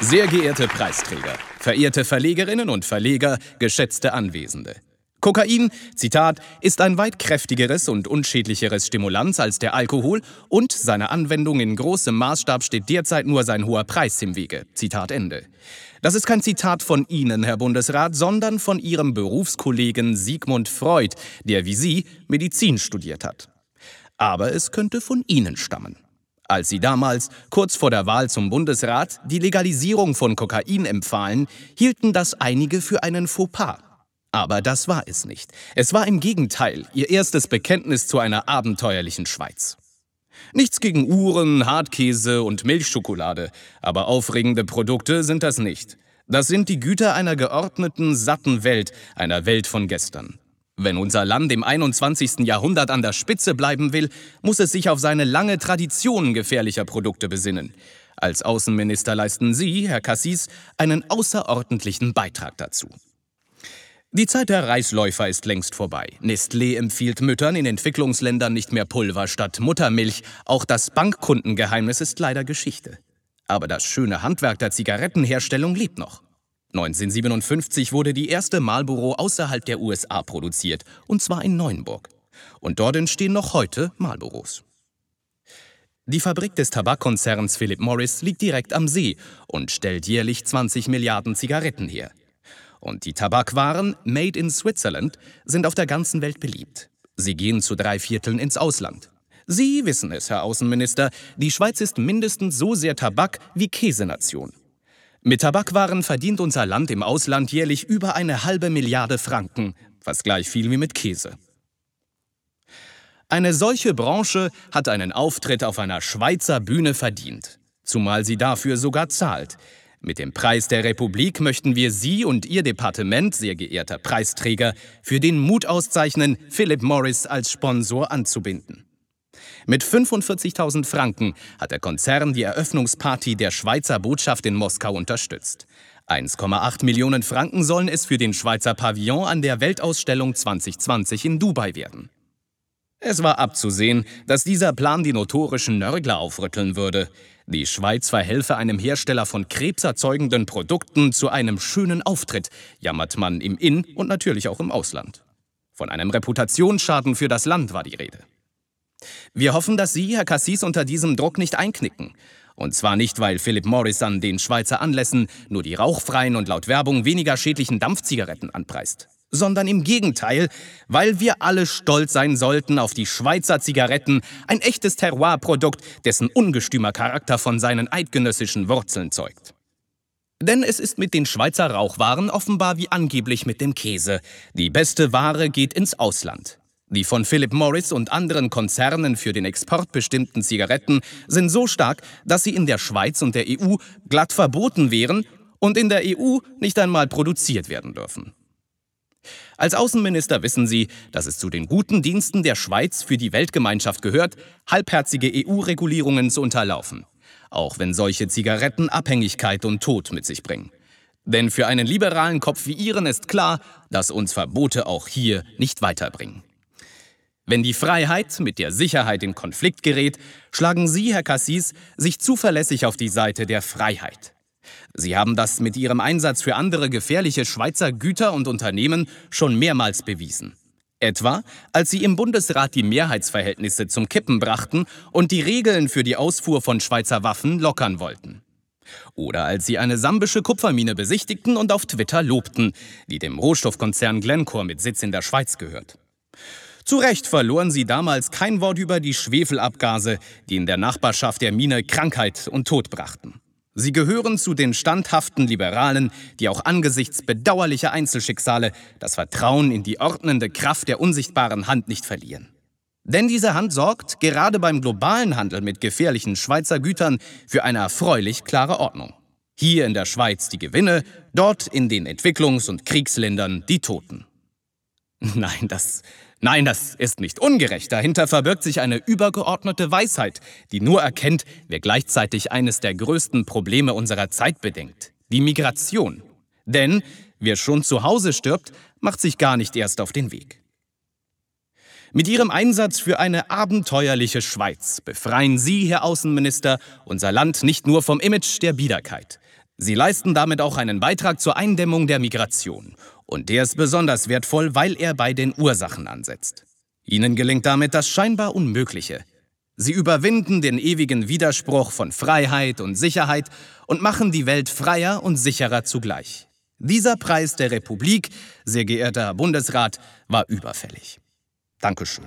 Sehr geehrte Preisträger, verehrte Verlegerinnen und Verleger, geschätzte Anwesende. Kokain, Zitat, ist ein weit kräftigeres und unschädlicheres Stimulanz als der Alkohol und seiner Anwendung in großem Maßstab steht derzeit nur sein hoher Preis im Wege. Zitat Ende. Das ist kein Zitat von Ihnen, Herr Bundesrat, sondern von Ihrem Berufskollegen Sigmund Freud, der wie Sie Medizin studiert hat. Aber es könnte von Ihnen stammen. Als Sie damals, kurz vor der Wahl zum Bundesrat, die Legalisierung von Kokain empfahlen, hielten das einige für einen Fauxpas. Aber das war es nicht. Es war im Gegenteil ihr erstes Bekenntnis zu einer abenteuerlichen Schweiz. Nichts gegen Uhren, Hartkäse und Milchschokolade, aber aufregende Produkte sind das nicht. Das sind die Güter einer geordneten, satten Welt, einer Welt von gestern. Wenn unser Land im 21. Jahrhundert an der Spitze bleiben will, muss es sich auf seine lange Tradition gefährlicher Produkte besinnen. Als Außenminister leisten Sie, Herr Cassis, einen außerordentlichen Beitrag dazu. Die Zeit der Reisläufer ist längst vorbei. Nestlé empfiehlt Müttern in Entwicklungsländern nicht mehr Pulver statt Muttermilch. Auch das Bankkundengeheimnis ist leider Geschichte. Aber das schöne Handwerk der Zigarettenherstellung lebt noch. 1957 wurde die erste Marlboro außerhalb der USA produziert, und zwar in Neuenburg. Und dort entstehen noch heute Marlboros. Die Fabrik des Tabakkonzerns Philip Morris liegt direkt am See und stellt jährlich 20 Milliarden Zigaretten her. Und die Tabakwaren Made in Switzerland sind auf der ganzen Welt beliebt. Sie gehen zu drei Vierteln ins Ausland. Sie wissen es, Herr Außenminister, die Schweiz ist mindestens so sehr Tabak wie Käsenation. Mit Tabakwaren verdient unser Land im Ausland jährlich über eine halbe Milliarde Franken, fast gleich viel wie mit Käse. Eine solche Branche hat einen Auftritt auf einer Schweizer Bühne verdient, zumal sie dafür sogar zahlt, mit dem Preis der Republik möchten wir Sie und Ihr Departement, sehr geehrter Preisträger, für den Mut auszeichnen, Philip Morris als Sponsor anzubinden. Mit 45.000 Franken hat der Konzern die Eröffnungsparty der Schweizer Botschaft in Moskau unterstützt. 1,8 Millionen Franken sollen es für den Schweizer Pavillon an der Weltausstellung 2020 in Dubai werden. Es war abzusehen, dass dieser Plan die notorischen Nörgler aufrütteln würde. Die Schweiz verhelfe einem Hersteller von krebserzeugenden Produkten zu einem schönen Auftritt, jammert man im In- und natürlich auch im Ausland. Von einem Reputationsschaden für das Land war die Rede. Wir hoffen, dass Sie, Herr Cassis, unter diesem Druck nicht einknicken. Und zwar nicht, weil Philip Morris an den Schweizer Anlässen nur die rauchfreien und laut Werbung weniger schädlichen Dampfzigaretten anpreist sondern im Gegenteil, weil wir alle stolz sein sollten auf die Schweizer Zigaretten, ein echtes Terroirprodukt, dessen ungestümer Charakter von seinen eidgenössischen Wurzeln zeugt. Denn es ist mit den Schweizer Rauchwaren offenbar wie angeblich mit dem Käse. Die beste Ware geht ins Ausland. Die von Philip Morris und anderen Konzernen für den Export bestimmten Zigaretten sind so stark, dass sie in der Schweiz und der EU glatt verboten wären und in der EU nicht einmal produziert werden dürfen. Als Außenminister wissen Sie, dass es zu den guten Diensten der Schweiz für die Weltgemeinschaft gehört, halbherzige EU-Regulierungen zu unterlaufen. Auch wenn solche Zigaretten Abhängigkeit und Tod mit sich bringen. Denn für einen liberalen Kopf wie Ihren ist klar, dass uns Verbote auch hier nicht weiterbringen. Wenn die Freiheit mit der Sicherheit in Konflikt gerät, schlagen Sie, Herr Cassis, sich zuverlässig auf die Seite der Freiheit. Sie haben das mit Ihrem Einsatz für andere gefährliche Schweizer Güter und Unternehmen schon mehrmals bewiesen. Etwa, als Sie im Bundesrat die Mehrheitsverhältnisse zum Kippen brachten und die Regeln für die Ausfuhr von Schweizer Waffen lockern wollten. Oder als Sie eine sambische Kupfermine besichtigten und auf Twitter lobten, die dem Rohstoffkonzern Glencore mit Sitz in der Schweiz gehört. Zu Recht verloren Sie damals kein Wort über die Schwefelabgase, die in der Nachbarschaft der Mine Krankheit und Tod brachten. Sie gehören zu den standhaften Liberalen, die auch angesichts bedauerlicher Einzelschicksale das Vertrauen in die ordnende Kraft der unsichtbaren Hand nicht verlieren. Denn diese Hand sorgt, gerade beim globalen Handel mit gefährlichen Schweizer Gütern, für eine erfreulich klare Ordnung. Hier in der Schweiz die Gewinne, dort in den Entwicklungs- und Kriegsländern die Toten. Nein, das Nein, das ist nicht ungerecht. Dahinter verbirgt sich eine übergeordnete Weisheit, die nur erkennt, wer gleichzeitig eines der größten Probleme unserer Zeit bedenkt, die Migration. Denn wer schon zu Hause stirbt, macht sich gar nicht erst auf den Weg. Mit Ihrem Einsatz für eine abenteuerliche Schweiz befreien Sie, Herr Außenminister, unser Land nicht nur vom Image der Biederkeit. Sie leisten damit auch einen Beitrag zur Eindämmung der Migration. Und der ist besonders wertvoll, weil er bei den Ursachen ansetzt. Ihnen gelingt damit das scheinbar Unmögliche. Sie überwinden den ewigen Widerspruch von Freiheit und Sicherheit und machen die Welt freier und sicherer zugleich. Dieser Preis der Republik, sehr geehrter Bundesrat, war überfällig. Dankeschön.